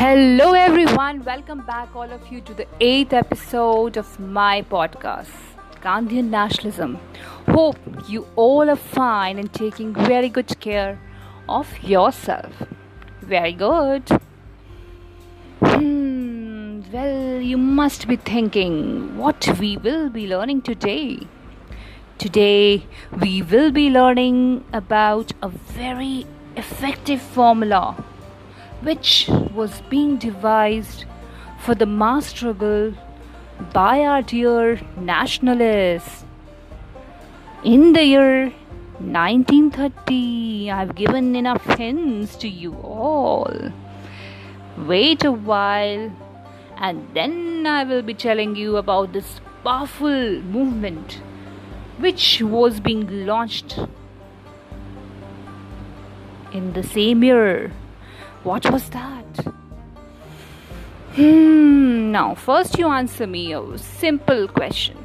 Hello, everyone. Welcome back, all of you, to the eighth episode of my podcast, Gandhian Nationalism. Hope you all are fine and taking very good care of yourself. Very good. Hmm, well, you must be thinking what we will be learning today. Today, we will be learning about a very effective formula which was being devised for the mass struggle by our dear nationalists. In the year 1930, I've given enough hints to you all. Wait a while, and then I will be telling you about this powerful movement which was being launched in the same year what was that? Hmm, now, first you answer me a simple question.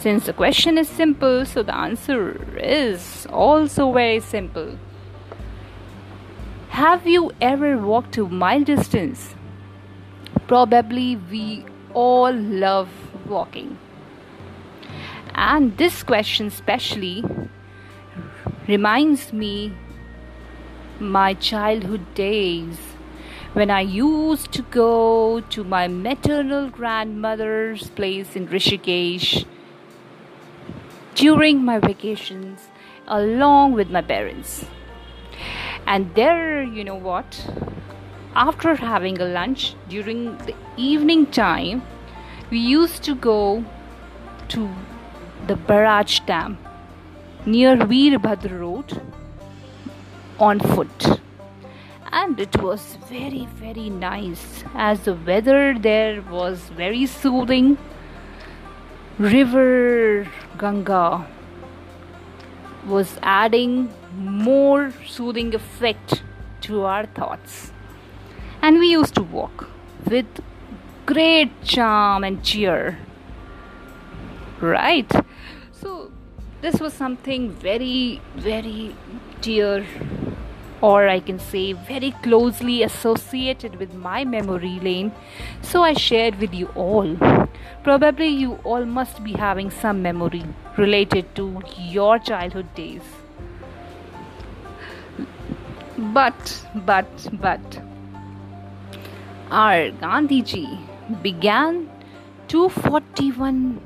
Since the question is simple, so the answer is also very simple. Have you ever walked a mile distance? Probably we all love walking. And this question, especially, reminds me my childhood days when I used to go to my maternal grandmother's place in Rishikesh during my vacations along with my parents. And there, you know what? After having a lunch during the evening time, we used to go to the Barrage Dam near Veerbhadra Road on foot. And it was very very nice. As the weather there was very soothing. River ganga was adding more soothing effect to our thoughts. And we used to walk with great charm and cheer. Right? So this was something very very dear or I can say very closely associated with my memory lane, so I shared with you all. Probably you all must be having some memory related to your childhood days. But, but, but, our Gandhiji began 241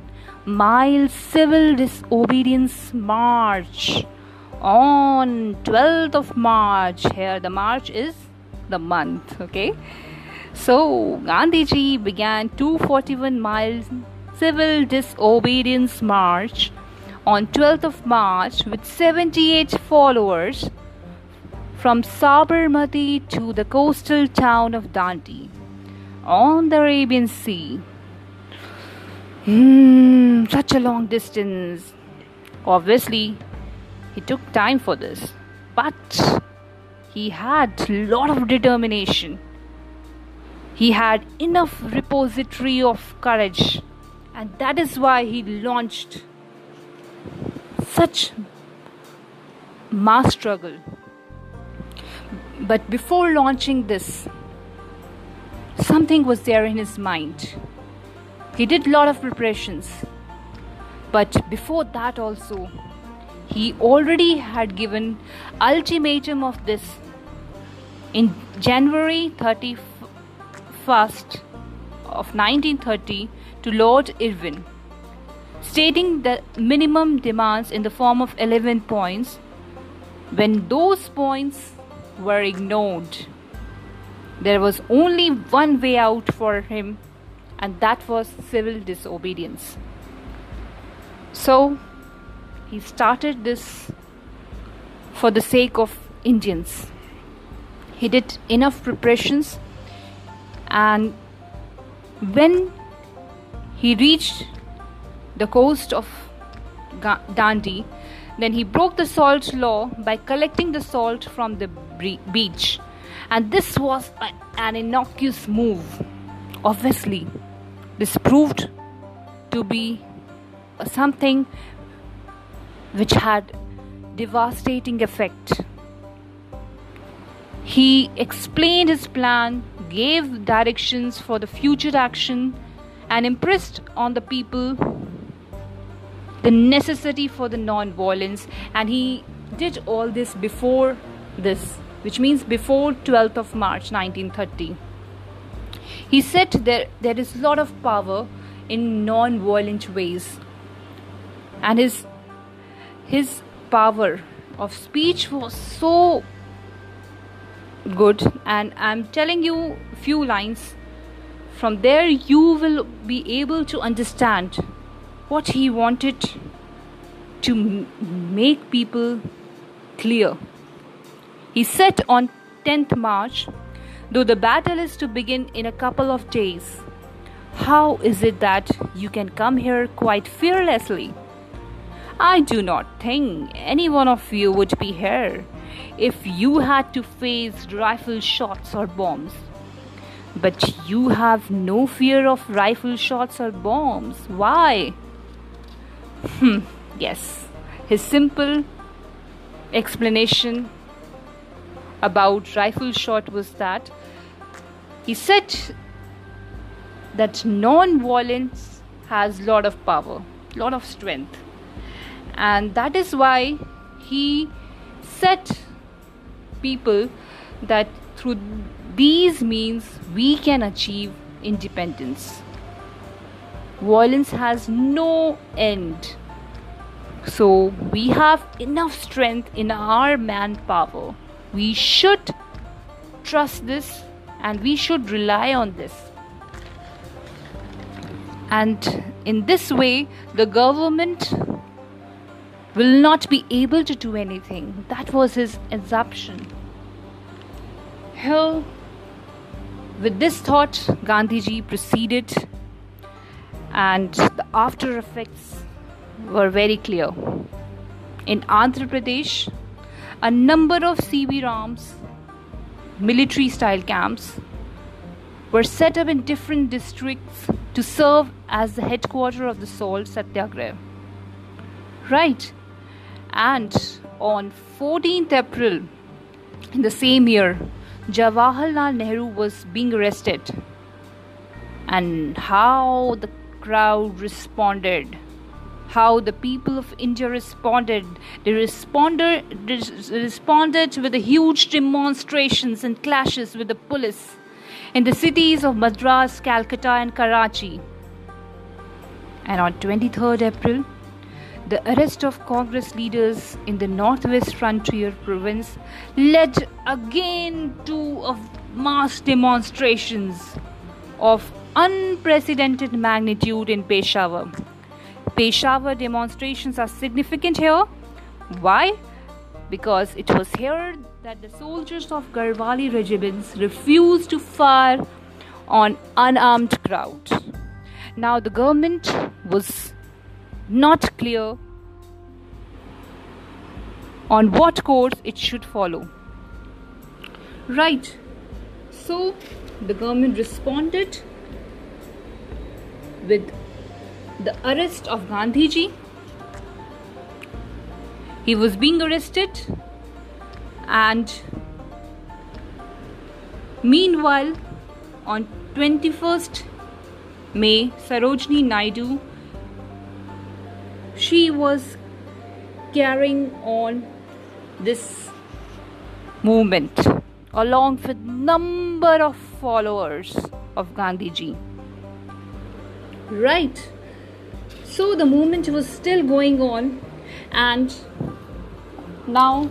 mile civil disobedience march on 12th of March. Here, the March is the month, okay? So, Gandhiji began 241 miles civil disobedience march on 12th of March with 78 followers from Sabarmati to the coastal town of Dandi on the Arabian Sea. Hmm, such a long distance. Obviously, he took time for this, but he had a lot of determination. He had enough repository of courage, and that is why he launched such mass struggle. But before launching this, something was there in his mind. He did lot of preparations, but before that also, he already had given ultimatum of this in January 31st of 1930 to Lord Irwin stating the minimum demands in the form of 11 points when those points were ignored. There was only one way out for him and that was civil disobedience. So he started this for the sake of Indians. He did enough preparations, and when he reached the coast of Dandi, then he broke the salt law by collecting the salt from the beach. And this was an innocuous move. Obviously, this proved to be something which had devastating effect. He explained his plan, gave directions for the future action, and impressed on the people the necessity for the non-violence. And he did all this before this which means before 12th of march 1930 he said there there is a lot of power in non-violent ways. And his his power of speech was so good. And i'm telling you few lines. From there you will be able to understand what he wanted to make people clear. He said on 10th march though the battle is to begin in a couple of days. How is it that you can come here quite fearlessly I do not think any one of you would be here if you had to face rifle shots or bombs. But you have no fear of rifle shots or bombs. Why? Hmm, yes. His simple explanation about rifle shot was that he said that non-violence has lot of power, lot of strength and that is why he set people that through these means we can achieve independence. Violence has no end. So we have enough strength in our manpower. We should trust this and we should rely on this. And in this way the government will not be able to do anything. That was his assumption. Here, with this thought, Gandhiji proceeded, and the after effects were very clear. In Andhra Pradesh, a number of sibirams, military style camps, were set up in different districts to serve as the headquarters of the salt satyagraha. Right, and on 14th April in the same year, Jawaharlal Nehru was being arrested. And how the crowd responded, how the people of India responded. They responded, responded with huge demonstrations and clashes with the police in the cities of Madras, Calcutta, and Karachi. And on 23rd April, the arrest of Congress leaders in the northwest frontier province led again to mass demonstrations of unprecedented magnitude in Peshawar. Peshawar demonstrations are significant here. Why? Because it was here that the soldiers of Garhwali regiments refused to fire on unarmed crowd. Now the government was not clear on what course it should follow. Right. So the government responded with the arrest of Gandhiji. He was being arrested and meanwhile on 21st May Sarojini Naidu she was carrying on this movement along with number of followers of Gandhi ji. Right. So the movement was still going on and now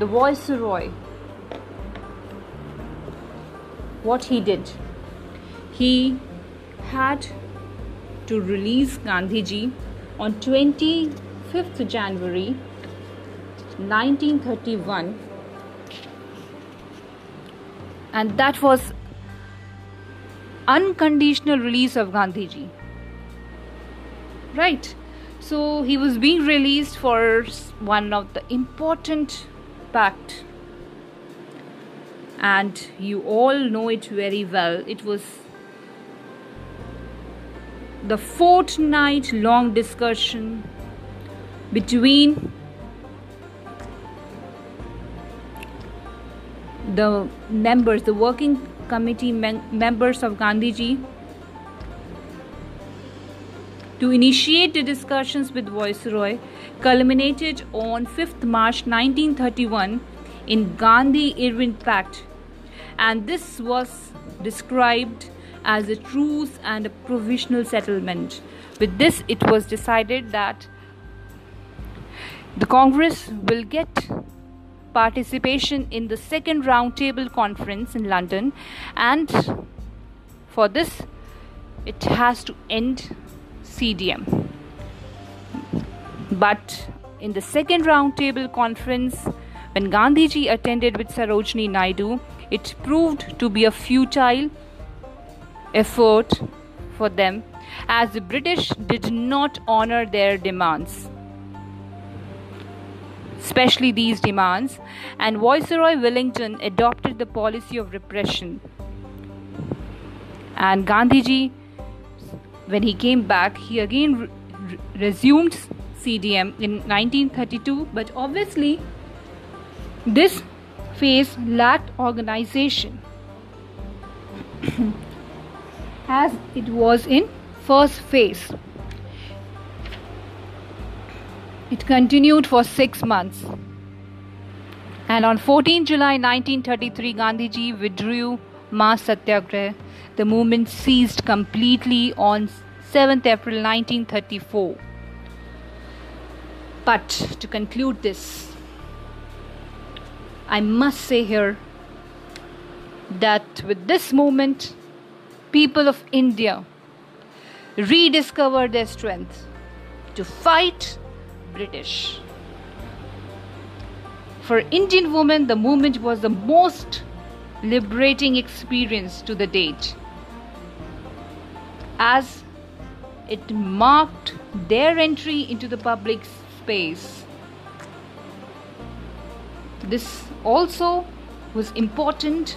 the viceroy what he did he had to release Gandhiji on 25th January 1931 and that was unconditional release of Gandhiji. Right. So he was being released for one of the important pact. And you all know it very well. It was the fortnight long discussion between the members, the working committee members of Gandhiji to initiate the discussions with Viceroy culminated on 5th March 1931 in Gandhi-Irwin Pact. And this was described as a truce and a provisional settlement. With this it was decided that the Congress will get participation in the second roundtable conference in London, and for this, it has to end CDM. But in the second roundtable conference, when Gandhiji attended with Sarojini Naidu, it proved to be a futile effort for them as the British did not honor their demands. Especially these demands, and Viceroy Willingdon adopted the policy of repression. And Gandhiji, when he came back, he again re- resumed CDM in 1932, but obviously, this phase lacked organization as it was in first phase it continued for six months. And on 14 July 1933, Gandhiji withdrew mass satyagrah. The movement ceased completely on 7th April 1934. But to conclude this, I must say here that with this movement, people of India rediscovered their strength to fight British. For Indian women, the movement was the most liberating experience to the date, as it marked their entry into the public space. This also was important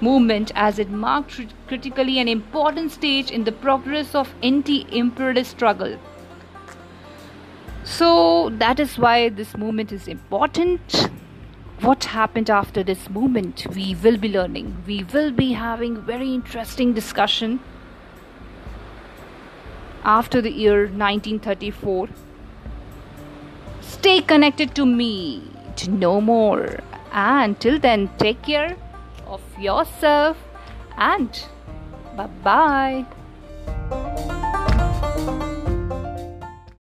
movement as it marked critically an important stage in the progress of anti-imperialist struggle. So that is why this movement is important. What happened after this movement? We will be learning. We will be having very interesting discussion after the year 1934. Stay connected to me to know more. And till then, take care of yourself and bye bye